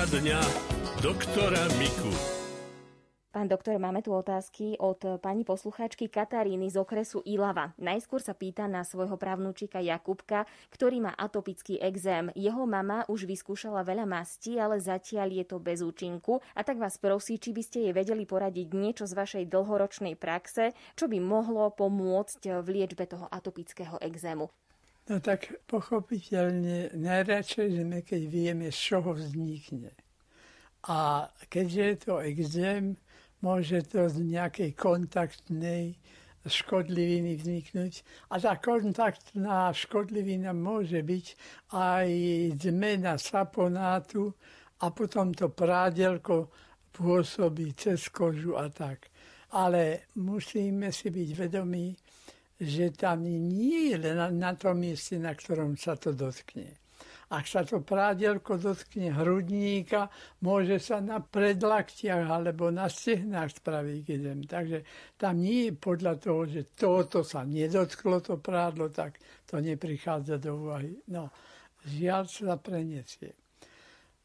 Otázka dňa doktora Miku. Pán doktor, máme tu otázky od pani poslucháčky Kataríny z okresu Ilava. Najskôr sa pýta na svojho právnučika Jakubka, ktorý má atopický exém. Jeho mama už vyskúšala veľa mastí, ale zatiaľ je to bez účinku. A tak vás prosí, či by ste jej vedeli poradiť niečo z vašej dlhoročnej praxe, čo by mohlo pomôcť v liečbe toho atopického exému. No tak pochopiteľne najradšej sme, keď vieme, z čoho vznikne. A keďže je to exém, môže to z nejakej kontaktnej škodliviny vzniknúť. A tá kontaktná škodlivina môže byť aj zmena saponátu a potom to prádelko pôsobí cez kožu a tak. Ale musíme si byť vedomí, že tam nie je len na, tom mieste, na ktorom sa to dotkne. Ak sa to prádelko dotkne hrudníka, môže sa na predlaktiach alebo na stehnách spraviť idem. Takže tam nie je podľa toho, že toto sa nedotklo, to prádlo, tak to neprichádza do úvahy. No, žiaľ sa preniesie.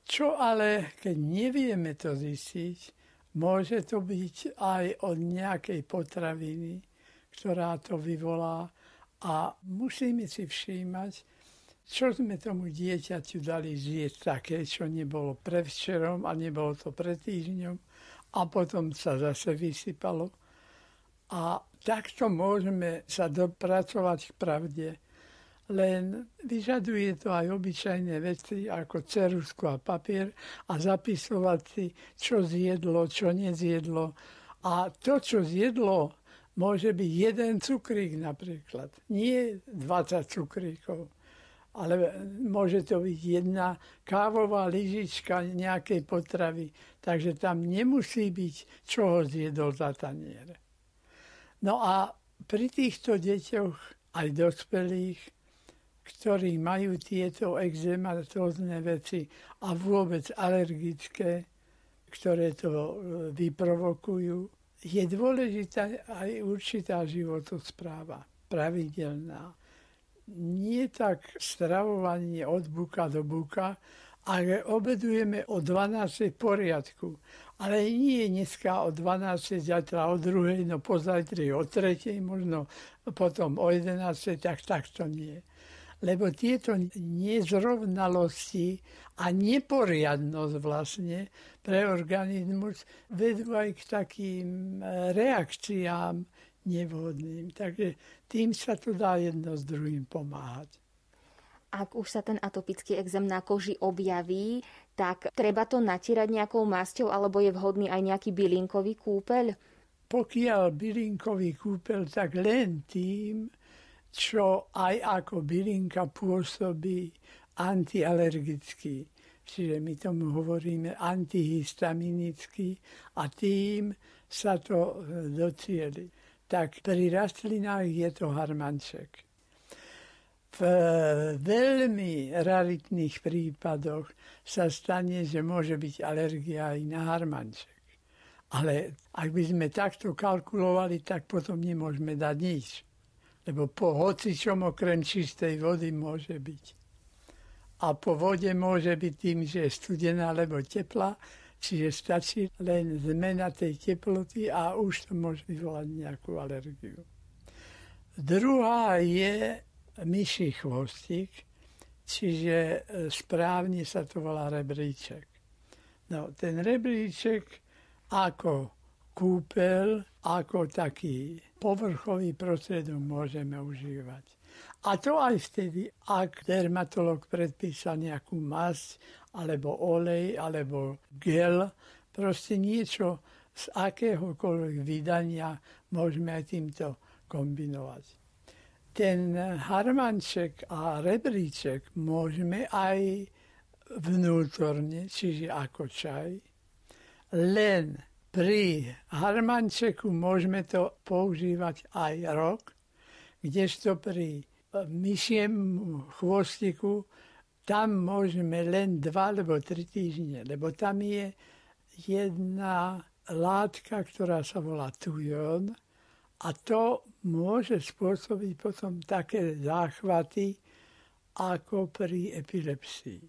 Čo ale, keď nevieme to zistiť, môže to byť aj od nejakej potraviny, ktorá to vyvolá. A musíme si všímať, čo sme tomu dieťaťu dali zjesť také, čo nebolo prevčerom a nebolo to pred týždňom a potom sa zase vysypalo. A takto môžeme sa dopracovať k pravde. Len vyžaduje to aj obyčajné veci ako cerusku a papier a zapisovať si, čo zjedlo, čo nezjedlo. A to, čo zjedlo, môže byť jeden cukrík napríklad, nie 20 cukríkov, ale môže to byť jedna kávová lyžička nejakej potravy, takže tam nemusí byť, čo ho zjedol za taniere. No a pri týchto deťoch, aj dospelých, ktorí majú tieto exematózne veci a vôbec alergické, ktoré to e, vyprovokujú, je dôležitá aj určitá životospráva, pravidelná. Nie tak stravovanie od buka do buka, ale obedujeme o 12. poriadku. Ale nie dneska o 12. zajtra o 2. no pozajtri o 3. možno potom o 11. tak takto nie lebo tieto nezrovnalosti a neporiadnosť vlastne pre organizmus vedú aj k takým e, reakciám nevhodným. Takže tým sa to dá jedno s druhým pomáhať. Ak už sa ten atopický exém na koži objaví, tak treba to natierať nejakou masťou alebo je vhodný aj nejaký bylinkový kúpeľ? Pokiaľ bylinkový kúpeľ, tak len tým, čo aj ako bylinka pôsobí antialergicky. Čiže my tomu hovoríme antihistaminický a tým sa to e, docieli. Tak pri rastlinách je to harmanček. V e, veľmi raritných prípadoch sa stane, že môže byť alergia aj na harmanček. Ale ak by sme takto kalkulovali, tak potom nemôžeme dať nič lebo po hocičom okrem čistej vody môže byť. A po vode môže byť tým, že je studená alebo teplá, čiže stačí len zmena tej teploty a už to môže vyvolať nejakú alergiu. Druhá je myší chvostík, čiže e, správne sa to volá rebríček. No, ten rebríček ako kúpel ako taký povrchový prostriedok môžeme užívať. A to aj vtedy, ak dermatolog predpísal nejakú masť, alebo olej, alebo gel, proste niečo z akéhokoľvek vydania môžeme aj týmto kombinovať. Ten harmanček a rebríček môžeme aj vnútorne, čiže ako čaj, len pri harmančeku môžeme to používať aj rok, kdežto pri e, myšiem chvostiku tam môžeme len dva alebo tri týždne, lebo tam je jedna látka, ktorá sa volá tujon a to môže spôsobiť potom také záchvaty ako pri epilepsii.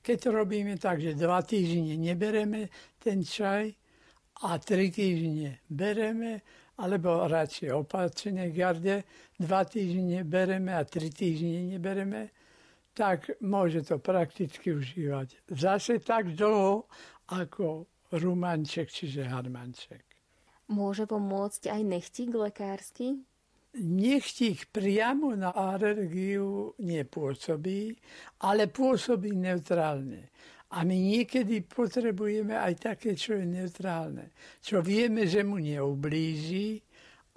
Keď to robíme tak, že dva týždne nebereme ten čaj a tri týždne bereme, alebo radšej opačne garde, dva týždne bereme a tri týždne nebereme, tak môže to prakticky užívať. Zase tak dlho ako rumanček, čiže harmanček. Môže pomôcť aj nechtík lekársky? Nechtík priamo na alergiu nepôsobí, ale pôsobí neutrálne. A my niekedy potrebujeme aj také, čo je neutrálne. Čo vieme, že mu neublíži,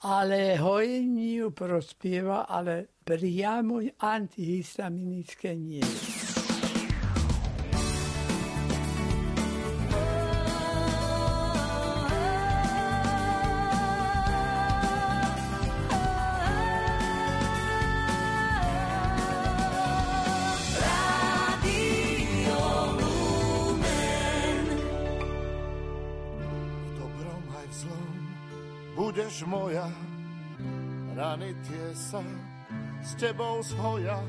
ale hojeniu prospieva, ale priamo antihistaminické nie. budeš moja, rany tie sa s tebou zhoja.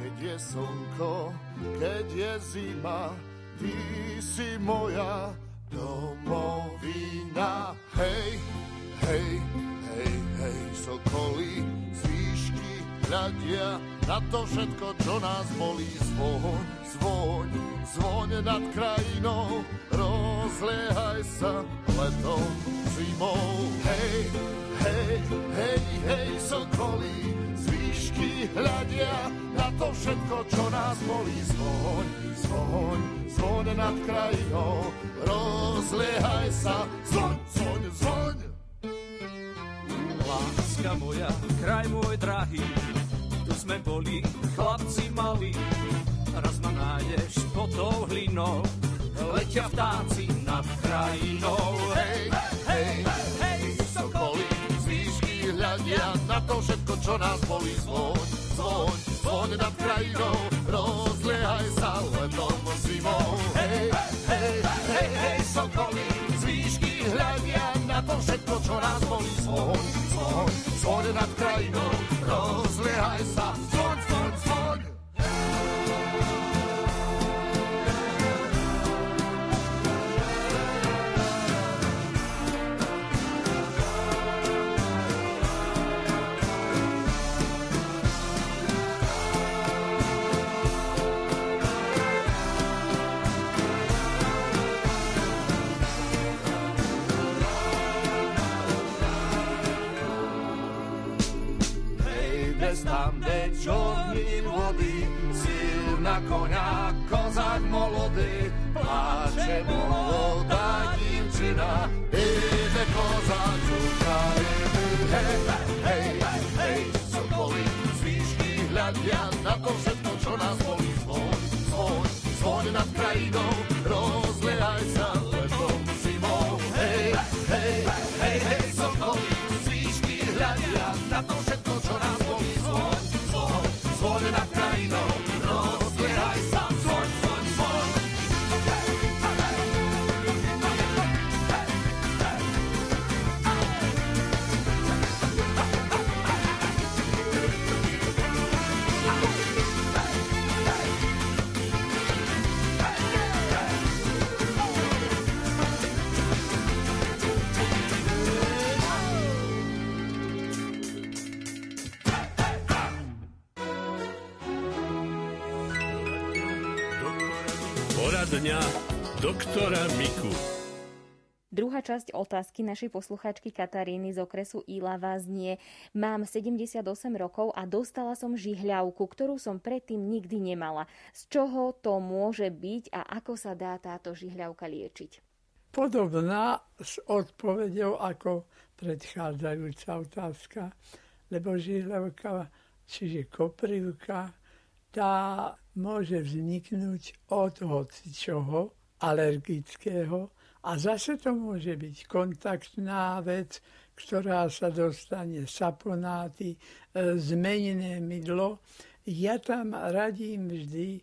Keď je slnko, keď je zima, ty si moja domovina. Hej, hej, hej, hej, sokolí z výšky hľadia na to všetko, čo nás bolí. Zvoň, zvoň, zvoň nad krajinou, rozliehaj sa letom zimou. Hej, hej, hej, hej, sokolí, z výšky hľadia na to všetko, čo nás bolí. Zvoň, zvoň, zvoň nad krajinou, rozliehaj sa, zvoň, zvoň, zvoň. Láska moja, kraj môj drahý, sme boli chlapci malí, raz ma nájdeš pod tou hlinou, letia vtáci nad krajinou. Hej, hej, hej, sokoly, z hľadia na to všetko, čo nás bolí. Zvoň, zvoň, zvoň nad krajinou, rozliehaj sa letom zimou. To všetko, čo nás bolí. Zvoň, zvoň, zvoň nad krajinou, rozliehaj sa, zvoň, zvoň. Doktora Miku. Druhá časť otázky našej posluchačky Kataríny z okresu Ilava znie Mám 78 rokov a dostala som žihľavku, ktorú som predtým nikdy nemala. Z čoho to môže byť a ako sa dá táto žihľavka liečiť? Podobná s odpovedou ako predchádzajúca otázka, lebo žihľavka, čiže koprivka, tá môže vzniknúť od hocičoho alergického a zase to môže byť kontaktná vec, ktorá sa dostane saponáty, e, zmenené mydlo. Ja tam radím vždy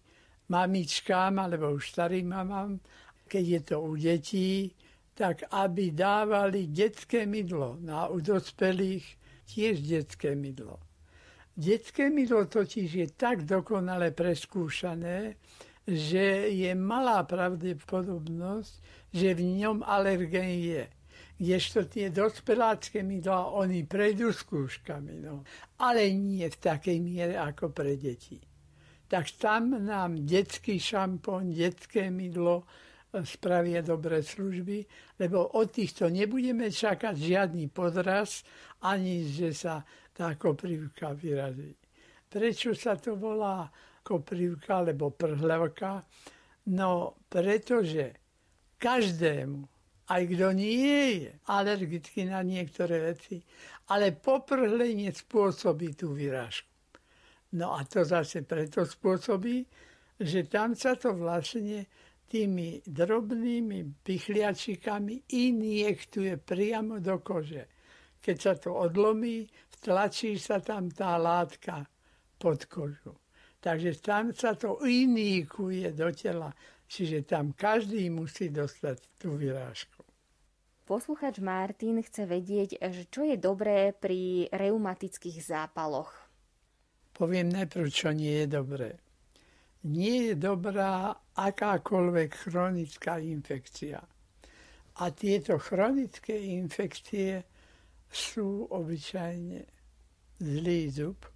mamičkám alebo už starým mamám, keď je to u detí, tak aby dávali detské mydlo. No a u dospelých tiež detské mydlo. Detské mydlo totiž je tak dokonale preskúšané, že je malá pravdepodobnosť, že v ňom alergén je. Kdežto tie dospelácké mydlá, oni prejdú skúškami, no. ale nie v takej miere ako pre deti. Tak tam nám detský šampón, detské mydlo e, spravia dobré služby, lebo od týchto nebudeme čakať žiadny podraz, ani že sa tá koprivka vyrazí. Prečo sa to volá koprivka alebo prhľavka? No, pretože každému aj kto nie je alergický na niektoré veci, ale poprhlenie spôsobí tú vyrážku. No a to zase preto spôsobí, že tam sa to vlastne tými drobnými pichliačikami injektuje priamo do kože. Keď sa to odlomí, vtlačí sa tam tá látka pod kožu. Takže tam sa to iníkuje do tela, čiže tam každý musí dostať tú vyrážku. Posluchač Martin chce vedieť, čo je dobré pri reumatických zápaloch. Poviem najprv, čo nie je dobré. Nie je dobrá akákoľvek chronická infekcia. A tieto chronické infekcie sú obyčajne zlý zub,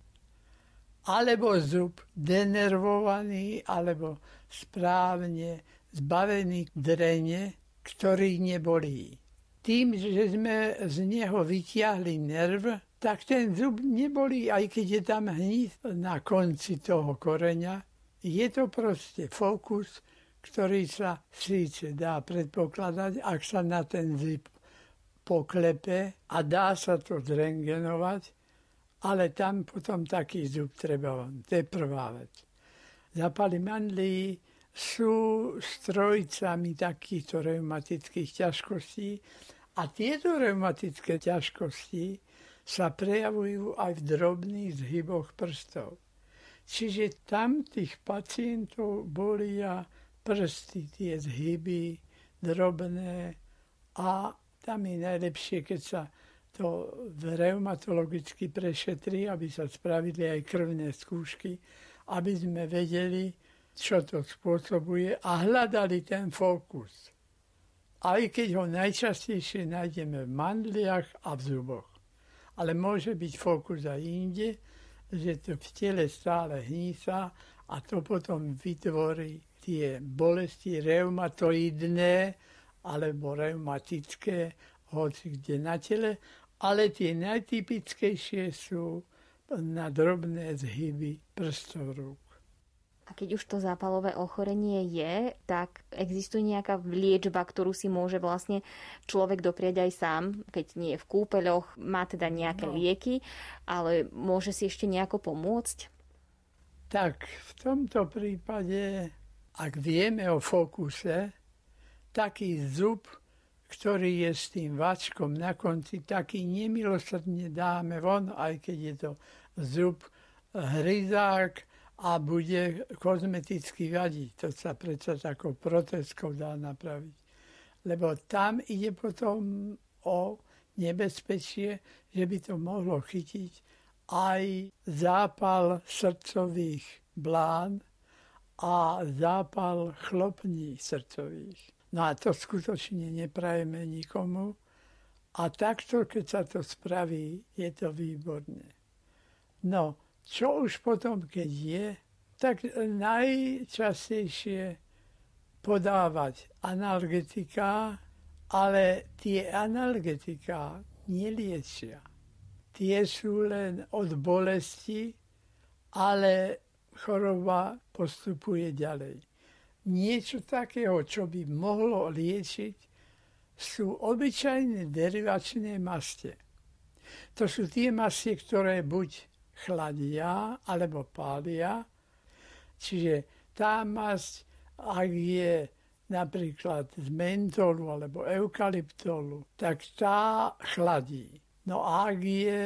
alebo zub denervovaný, alebo správne zbavený drene, ktorý nebolí tým, že sme z neho vytiahli nerv, tak ten zub nebolí, aj keď je tam hníz na konci toho koreňa. Je to proste fokus, ktorý sa síce dá predpokladať, ak sa na ten zub poklepe a dá sa to zrengenovať, ale tam potom taký zub treba, to je prvá vec. Zapali mandlí sú strojcami takýchto reumatických ťažkostí, a tieto reumatické ťažkosti sa prejavujú aj v drobných zhyboch prstov. Čiže tam tých pacientov bolia prsty, tie zhyby drobné a tam je najlepšie, keď sa to reumatologicky prešetrí, aby sa spravili aj krvné skúšky, aby sme vedeli, čo to spôsobuje a hľadali ten fokus aj keď ho najčastejšie nájdeme v mandliach a v zuboch. Ale môže byť fokus aj inde, že to v tele stále hnísa a to potom vytvorí tie bolesti reumatoidné alebo reumatické, hoci kde na tele, ale tie najtypickejšie sú na drobné zhyby prstov rúk. A keď už to zápalové ochorenie je, tak existuje nejaká liečba, ktorú si môže vlastne človek doprieť aj sám, keď nie je v kúpeľoch, má teda nejaké no. lieky, ale môže si ešte nejako pomôcť? Tak v tomto prípade, ak vieme o fokuse, taký zub, ktorý je s tým vačkom na konci, taký nemilosrdne dáme von, aj keď je to zub hryzák, a bude kozmeticky vadiť. To sa predsa takou proteskou dá napraviť. Lebo tam ide potom o nebezpečie, že by to mohlo chytiť aj zápal srdcových blán a zápal chlopní srdcových. No a to skutočne neprajeme nikomu. A takto, keď sa to spraví, je to výborné. No, čo už potom, keď je, tak najčastejšie podávať analgetika, ale tie analgetika neliečia. Tie sú len od bolesti, ale choroba postupuje ďalej. Niečo takého, čo by mohlo liečiť, sú obyčajné derivačné maste. To sú tie mastie, ktoré buď chladia alebo pália. Čiže tá masť, ak je napríklad z mentolu alebo eukalyptolu, tak tá chladí. No a ak je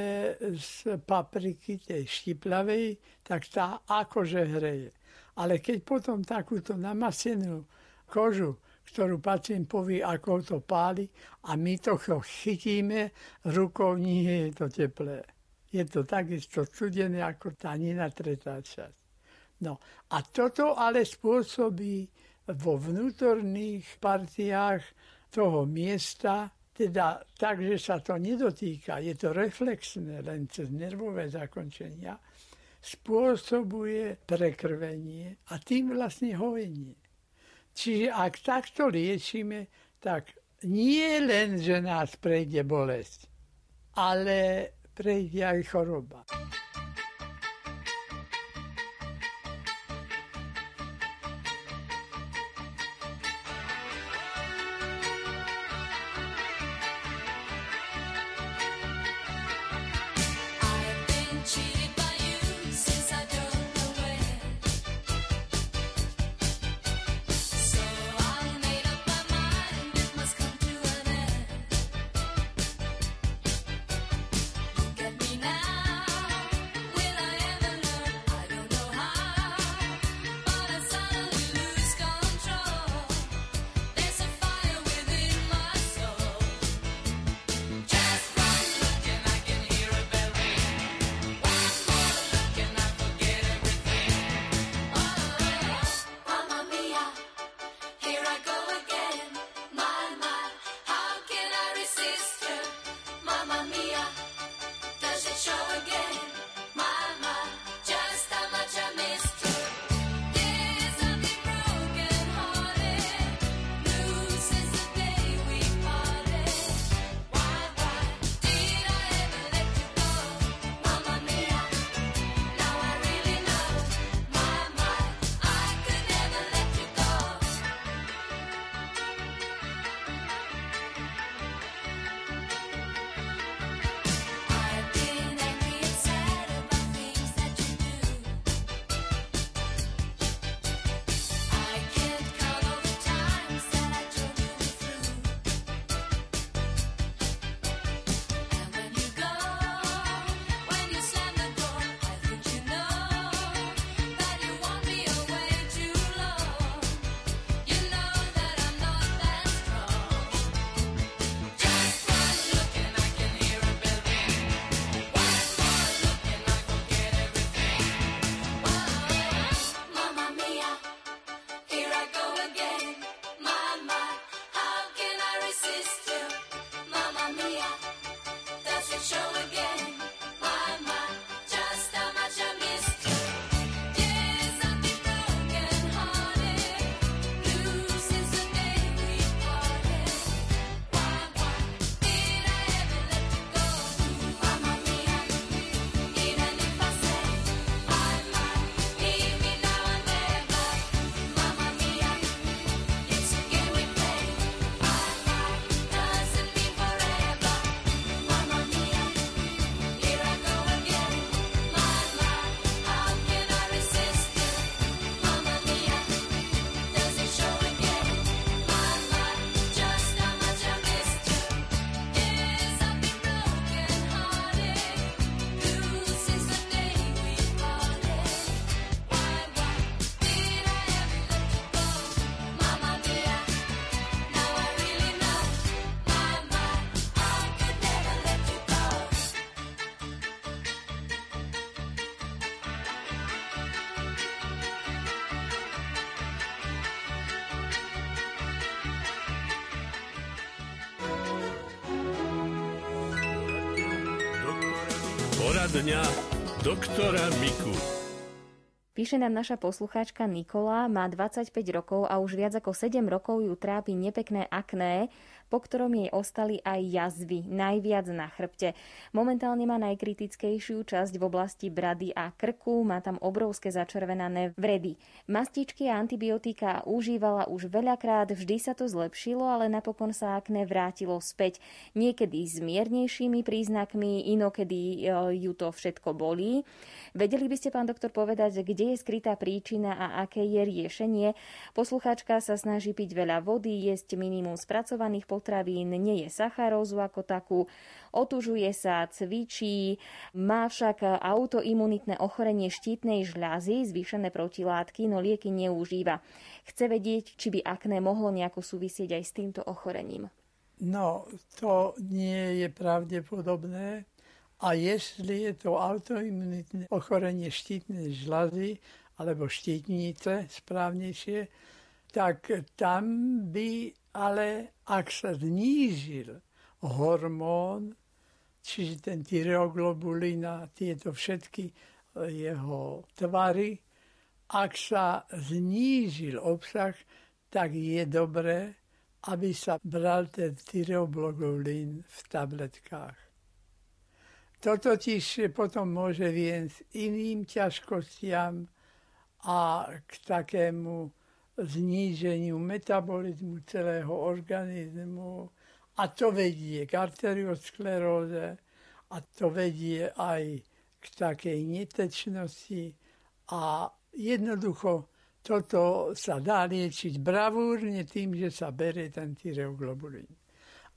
z papriky, tej štiplavej, tak tá akože hreje. Ale keď potom takúto namasenú kožu, ktorú pacient povie, ako to páli, a my to chytíme rukou, nie je to teplé. Je to takisto cudené ako tá nenatretá časť. No a toto ale spôsobí vo vnútorných partiách toho miesta, teda tak, že sa to nedotýka, je to reflexné len cez nervové zakončenia, spôsobuje prekrvenie a tým vlastne hovenie. Čiže ak takto liečíme, tak nie len, že nás prejde bolesť, ale prejde aj choroba. Poradňa doktora Miku. Píše nám naša poslucháčka Nikola, má 25 rokov a už viac ako 7 rokov ju trápi nepekné akné, po ktorom jej ostali aj jazvy, najviac na chrbte. Momentálne má najkritickejšiu časť v oblasti brady a krku, má tam obrovské začervenané vredy. Mastičky a antibiotika užívala už veľakrát, vždy sa to zlepšilo, ale napokon sa akné vrátilo späť. Niekedy s miernejšími príznakmi, inokedy e, ju to všetko bolí. Vedeli by ste, pán doktor, povedať, kde je skrytá príčina a aké je riešenie? Poslucháčka sa snaží piť veľa vody, jesť minimum spracovaných potravín, nie je sacharózu ako takú, otužuje sa, cvičí, má však autoimunitné ochorenie štítnej žľazy, zvýšené protilátky, no lieky neúžíva. Chce vedieť, či by akné mohlo nejako súvisieť aj s týmto ochorením. No, to nie je pravdepodobné. A jestli je to autoimunitné ochorenie štítnej žľazy alebo štítnice správnejšie, tak tam by ale ak sa znížil hormón, čiže ten tyreoglobulín a tieto všetky jeho tvary, ak sa znížil obsah, tak je dobré, aby sa bral ten tyreoglobulín v tabletkách. To totiž potom môže viesť iným ťažkostiam a k takému zníženiu metabolizmu celého organizmu a to vedie k arterioskleróze a to vedie aj k takej netečnosti a jednoducho toto sa dá liečiť bravúrne tým, že sa berie ten tyreoglobulín.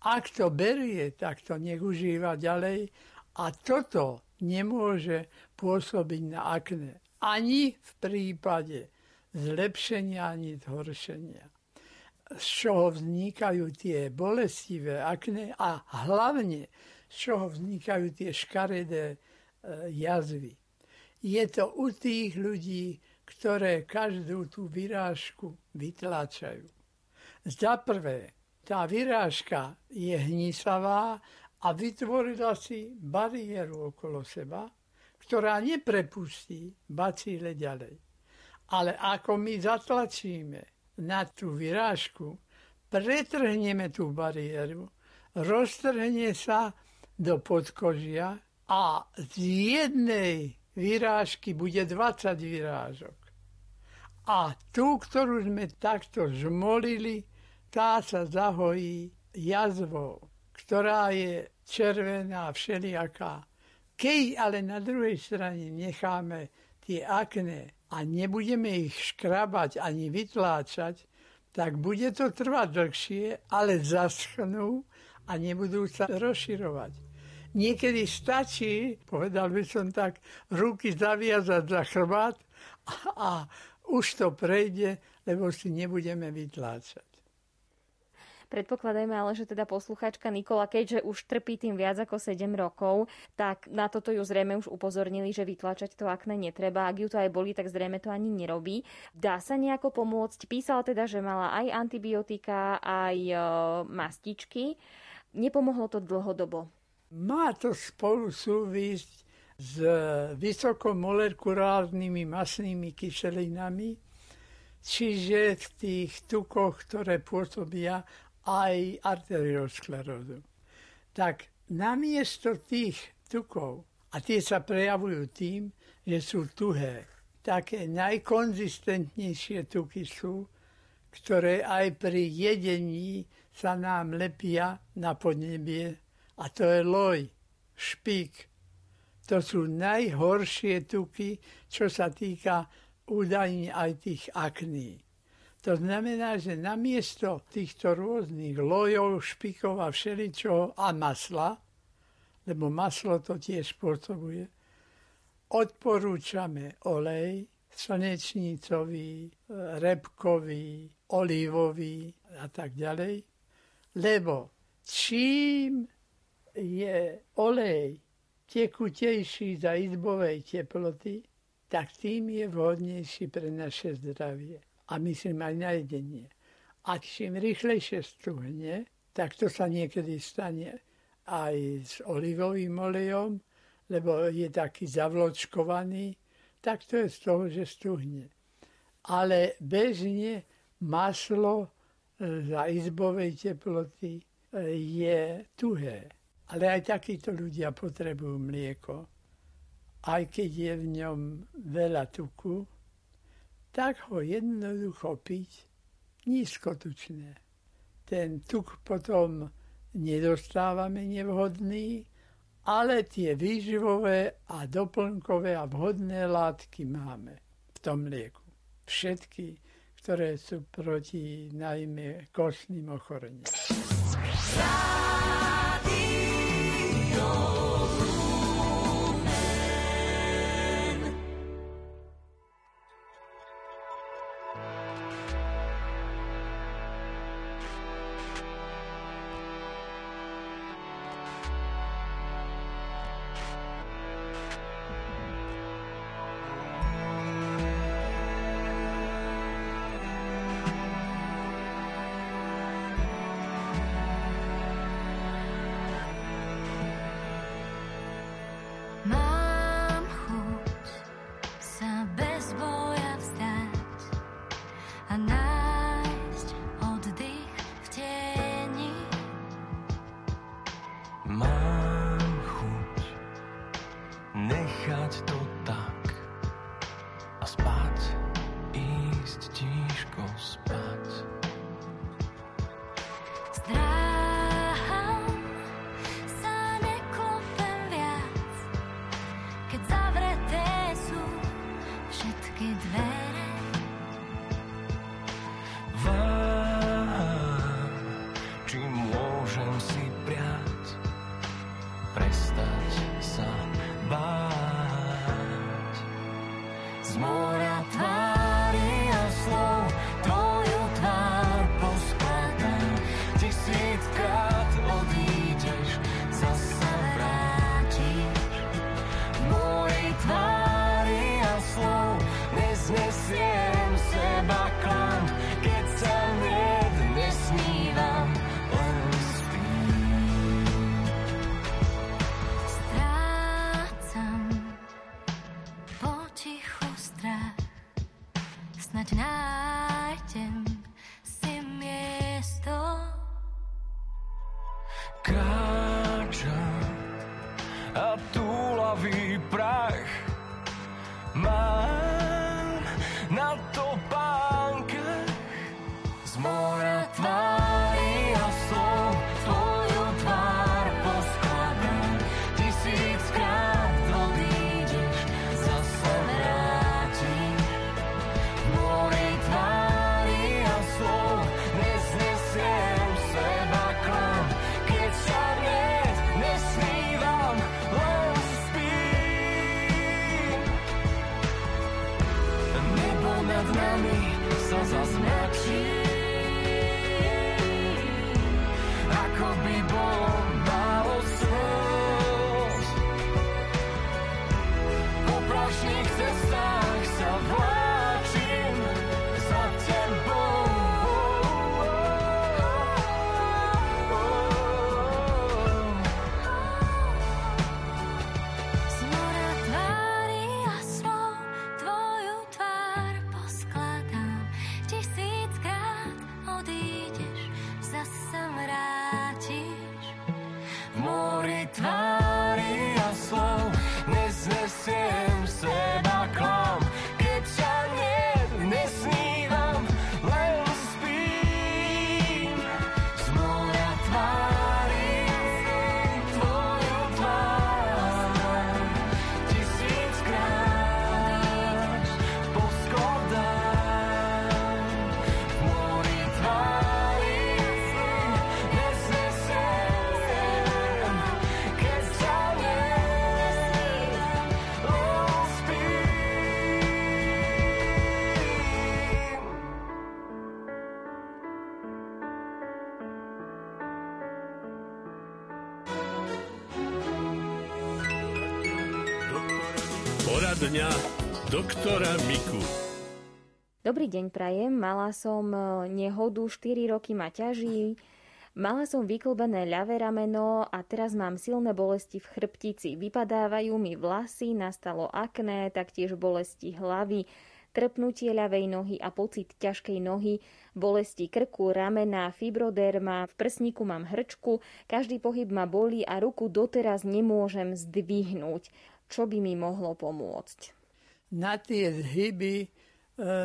Ak to berie, tak to nech užíva ďalej a toto nemôže pôsobiť na akne. Ani v prípade zlepšenia, ani zhoršenia. Z čoho vznikajú tie bolestivé akne a hlavne z čoho vznikajú tie škaredé e, jazvy. Je to u tých ľudí, ktoré každú tú vyrážku vytláčajú. Za prvé, tá vyrážka je hnisavá a vytvorila si bariéru okolo seba, ktorá neprepustí bacíle ďalej. Ale ako my zatlačíme na tú vyrážku, pretrhneme tú bariéru, roztrhne sa do podkožia a z jednej vyrážky bude 20 vyrážok. A tú, ktorú sme takto žmolili, tá sa zahojí jazvou, ktorá je červená, všelijaká. Keď ale na druhej strane necháme tie akné a nebudeme ich škrabať ani vytláčať, tak bude to trvať dlhšie, ale zaschnú a nebudú sa rozširovať. Niekedy stačí, povedal by som tak, ruky zaviazať za chrbát a, a už to prejde, lebo si nebudeme vytláčať. Predpokladajme ale, že teda posluchačka Nikola, keďže už trpí tým viac ako 7 rokov, tak na toto ju zrejme už upozornili, že vytlačať to akné netreba. Ak ju to aj boli, tak zrejme to ani nerobí. Dá sa nejako pomôcť? Písala teda, že mala aj antibiotika, aj e, mastičky. Nepomohlo to dlhodobo? Má to spolu súvisť s vysokomolekulárnymi masnými kyselinami, čiže v tých tukoch, ktoré pôsobia aj arteriosklerózu. Tak namiesto tých tukov, a tie sa prejavujú tým, že sú tuhé, také najkonzistentnejšie tuky sú, ktoré aj pri jedení sa nám lepia na podnebie, a to je loj, špík. To sú najhoršie tuky, čo sa týka údajne aj tých akní. To znamená, že namiesto týchto rôznych lojov, špikov a všeličoho a masla, lebo maslo to tiež spôsobuje, odporúčame olej slnečnicový, repkový, olivový a tak ďalej, lebo čím je olej tekutejší za izbovej teploty, tak tým je vhodnejší pre naše zdravie a myslím aj na jedenie. A čím rýchlejšie stuhne, tak to sa niekedy stane aj s olivovým olejom, lebo je taký zavločkovaný, tak to je z toho, že stuhne. Ale bežne maslo e, za izbovej teploty e, je tuhé. Ale aj takíto ľudia potrebujú mlieko. Aj keď je v ňom veľa tuku, tak ho jednoducho piť nízkotučné. Ten tuk potom nedostávame nevhodný, ale tie výživové a doplnkové a vhodné látky máme v tom lieku. Všetky, ktoré sú proti najmä kostným ochoreniam. Dňa doktora Miku. Dobrý deň, prajem. Mala som e, nehodu, 4 roky ma ťaží. Mala som vyklbené ľavé rameno a teraz mám silné bolesti v chrbtici. Vypadávajú mi vlasy, nastalo akné, taktiež bolesti hlavy, trpnutie ľavej nohy a pocit ťažkej nohy, bolesti krku, ramena, fibroderma, v prsníku mám hrčku, každý pohyb ma bolí a ruku doteraz nemôžem zdvihnúť čo by mi mohlo pomôcť? Na tie zhyby e,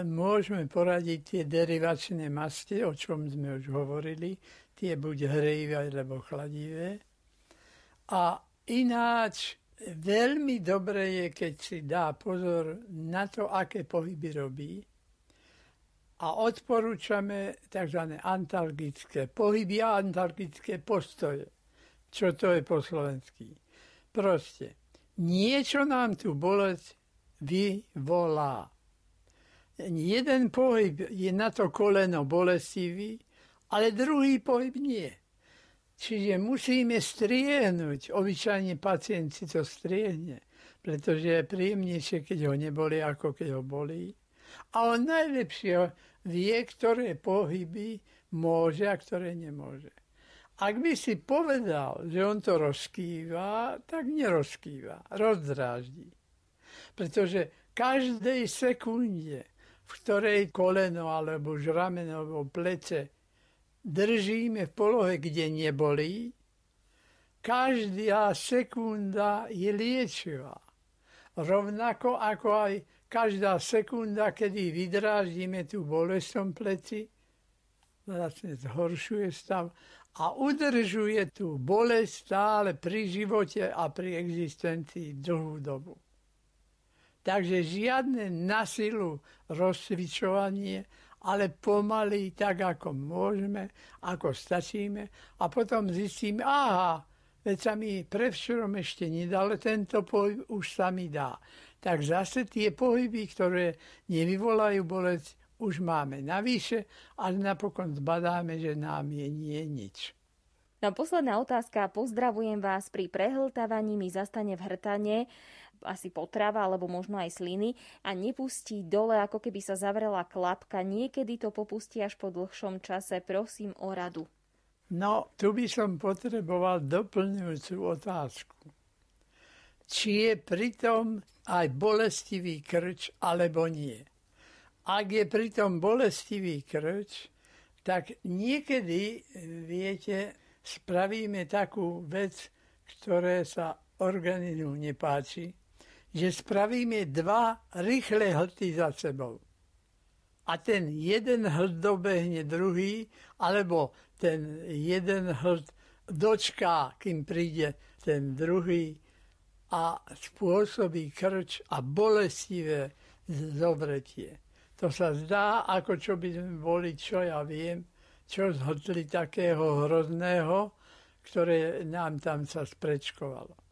môžeme poradiť tie derivačné mastie, o čom sme už hovorili. Tie buď hrejivé, alebo chladivé. A ináč veľmi dobre je, keď si dá pozor na to, aké pohyby robí. A odporúčame tzv. antalgické pohyby a antalgické postoje. Čo to je po slovensky? Proste niečo nám tu bolesť vyvolá. Jeden pohyb je na to koleno bolestivý, ale druhý pohyb nie. Čiže musíme striehnúť. Obyčajne pacient si to striehne, pretože je príjemnejšie, keď ho neboli, ako keď ho bolí. A on najlepšie vie, ktoré pohyby môže a ktoré nemôže. Ak by si povedal, že on to rozkýva, tak nerozkýva, rozdráždi. Pretože každej sekunde, v ktorej koleno alebo už rameno alebo plece držíme v polohe, kde nebolí, každá sekunda je liečivá. Rovnako ako aj každá sekunda, kedy vydráždime tú bolesť pleci, vlastne zhoršuje stav a udržuje tú bolesť stále pri živote a pri existencii dlhú dobu. Takže žiadne nasilu rozcvičovanie, ale pomaly, tak ako môžeme, ako stačíme a potom zistíme, aha, veď sa mi prevčerom ešte nedal, tento pohyb už sa mi dá. Tak zase tie pohyby, ktoré nevyvolajú bolesť, už máme navyše a napokon zbadáme, že nám je nie nič. No posledná otázka. Pozdravujem vás pri prehltávaní mi zastane v hrtane asi potrava alebo možno aj sliny a nepustí dole, ako keby sa zavrela klapka. Niekedy to popustí až po dlhšom čase. Prosím o radu. No, tu by som potreboval doplňujúcu otázku. Či je pritom aj bolestivý krč, alebo nie. Ak je pritom bolestivý krč, tak niekedy, viete, spravíme takú vec, ktoré sa organizmu nepáči, že spravíme dva rýchle hlty za sebou. A ten jeden hlt dobehne druhý, alebo ten jeden hlt dočká, kým príde ten druhý a spôsobí krč a bolestivé zobretie. To sa zdá, ako čo by sme boli, čo ja viem, čo zhodli takého hrozného, ktoré nám tam sa sprečkovalo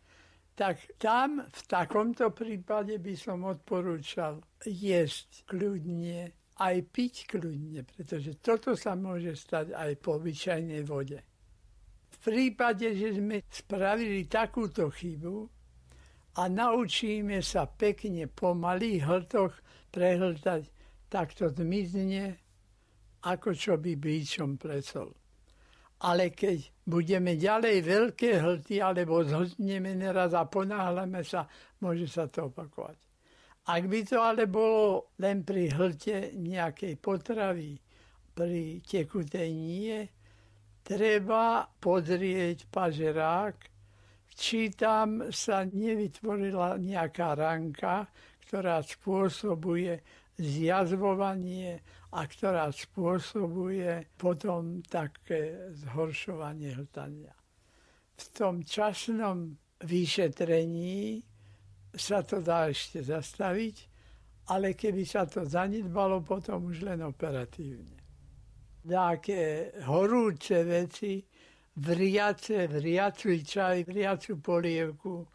tak tam v takomto prípade by som odporúčal jesť kľudne, aj piť kľudne, pretože toto sa môže stať aj po obyčajnej vode. V prípade, že sme spravili takúto chybu a naučíme sa pekne po malých hltoch prehltať, tak to zmizne, ako čo by bíčom plesol. Ale keď budeme ďalej veľké hlty, alebo zhltneme neraz a ponáhľame sa, môže sa to opakovať. Ak by to ale bolo len pri hlte nejakej potravy, pri tekutej nie, treba pozrieť pažerák, či tam sa nevytvorila nejaká ranka, ktorá spôsobuje zjazvovanie a ktorá spôsobuje potom také zhoršovanie hltania. V tom časnom vyšetrení sa to dá ešte zastaviť, ale keby sa to zanedbalo, potom už len operatívne. Také horúce veci, vriace, vriacu čaj, vriacu polievku,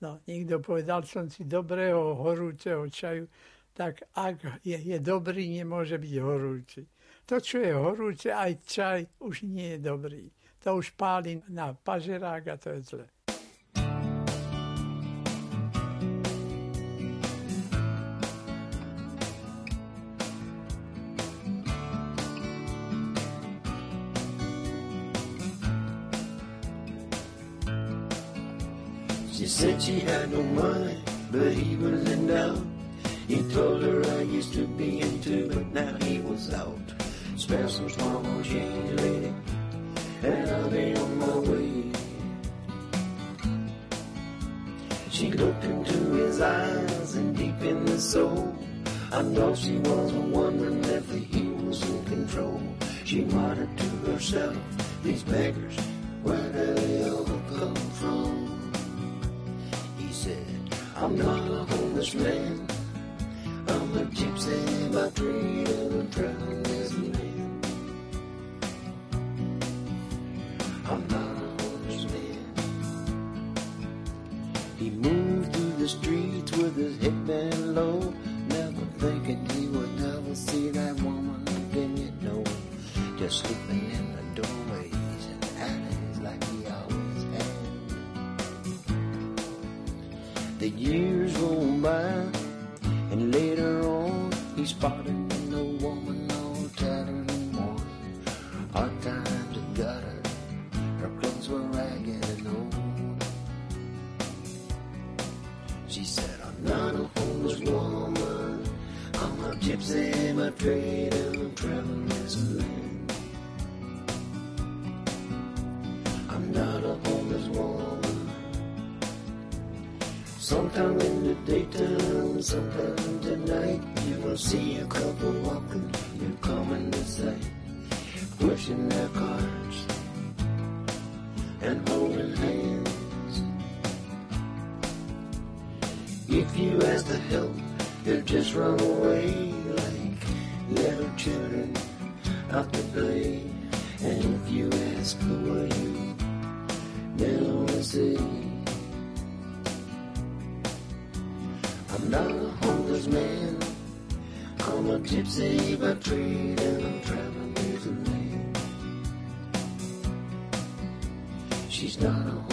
no niekto povedal som si dobrého horúceho čaju, tak ak je, je dobrý, nemôže byť horúci. To, čo je horúce, aj čaj, už nie je dobrý. To už páli na pažerák a to je zle. She said she had no money, but he was in doubt. He told her I used to be into, but now he was out. Spent some small change, lady, and I'll be on my way. She looked into his eyes and deep in his soul. I know she was wondering if he was in control. She muttered to herself, these beggars, where do they all come from? He said, I'm not a homeless man. I'm a gypsy by trade a traveling my and I'm traveling this. I'm not a homeless woman. Sometime in the daytime, sometime at night, you will see a couple walking, come in the sight, pushing their carts and holding hands. If you ask for help, they'll just run away children out to play. And if you ask who are you, they'll say, I'm not a homeless man. I'm a gypsy by trade and I'm traveling with a man. She's not a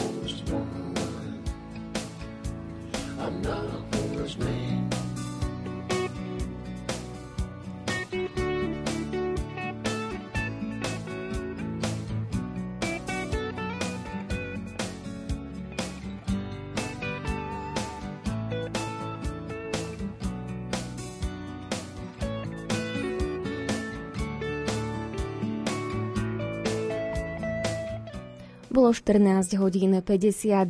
Bolo 14 hodín 51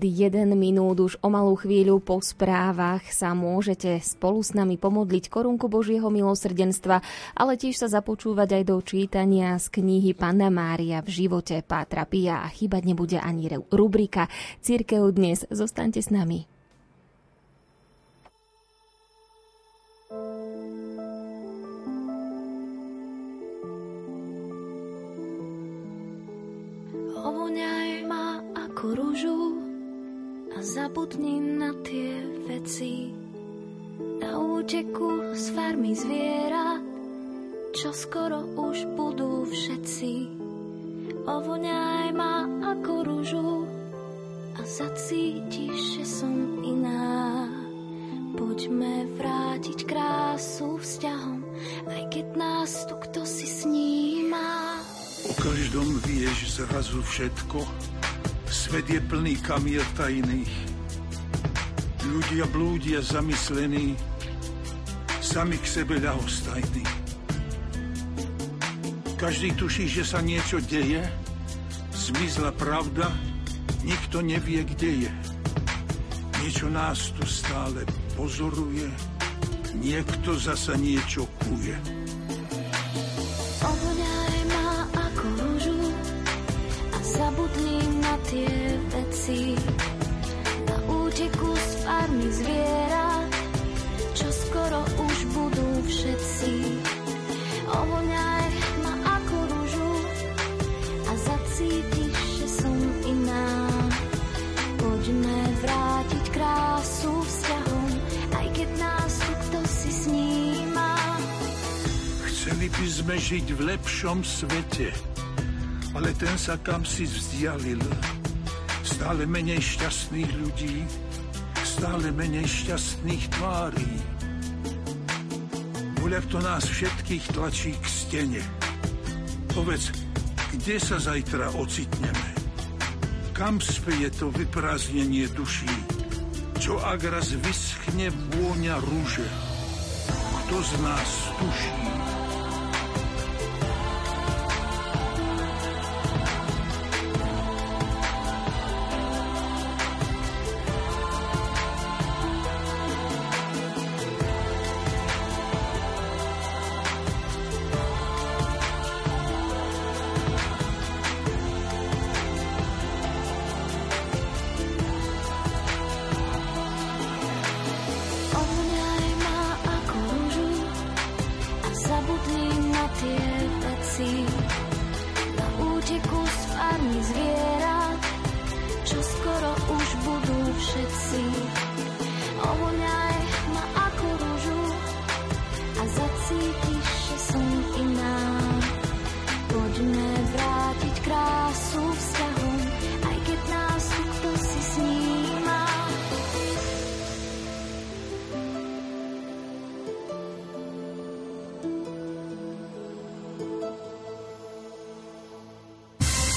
minút, už o malú chvíľu po správach sa môžete spolu s nami pomodliť korunku Božieho milosrdenstva, ale tiež sa započúvať aj do čítania z knihy Panna Mária v živote Pátra Pia a chýbať nebude ani rubrika Církev dnes. Zostaňte s nami. Ovoňaj ako rúžu a zabudni na tie veci. Na úteku z farmy zviera, čo skoro už budú všetci. Ovoňaj ma ako rúžu a zacítiš, že som iná. Poďme vrátiť krásu vzťahom, aj keď nás tu kto si sníma. O každom vieš zrazu všetko, svet je plný kamier tajných. Ľudia blúdia zamyslení, sami k sebe ľahostajní. Každý tuší, že sa niečo deje, zmizla pravda, nikto nevie, kde je. Niečo nás tu stále pozoruje, niekto zasa niečo kuje. Sme žiť v lepšom svete, ale ten sa kam si vzdialil. Stále menej šťastných ľudí, stále menej šťastných tvárí. Voľak to nás všetkých tlačí k stene. Povedz, kde sa zajtra ocitneme? Kam speje to vyprázdnenie duší? Čo ak raz vyschne vôňa rúže? Kto z nás tuší?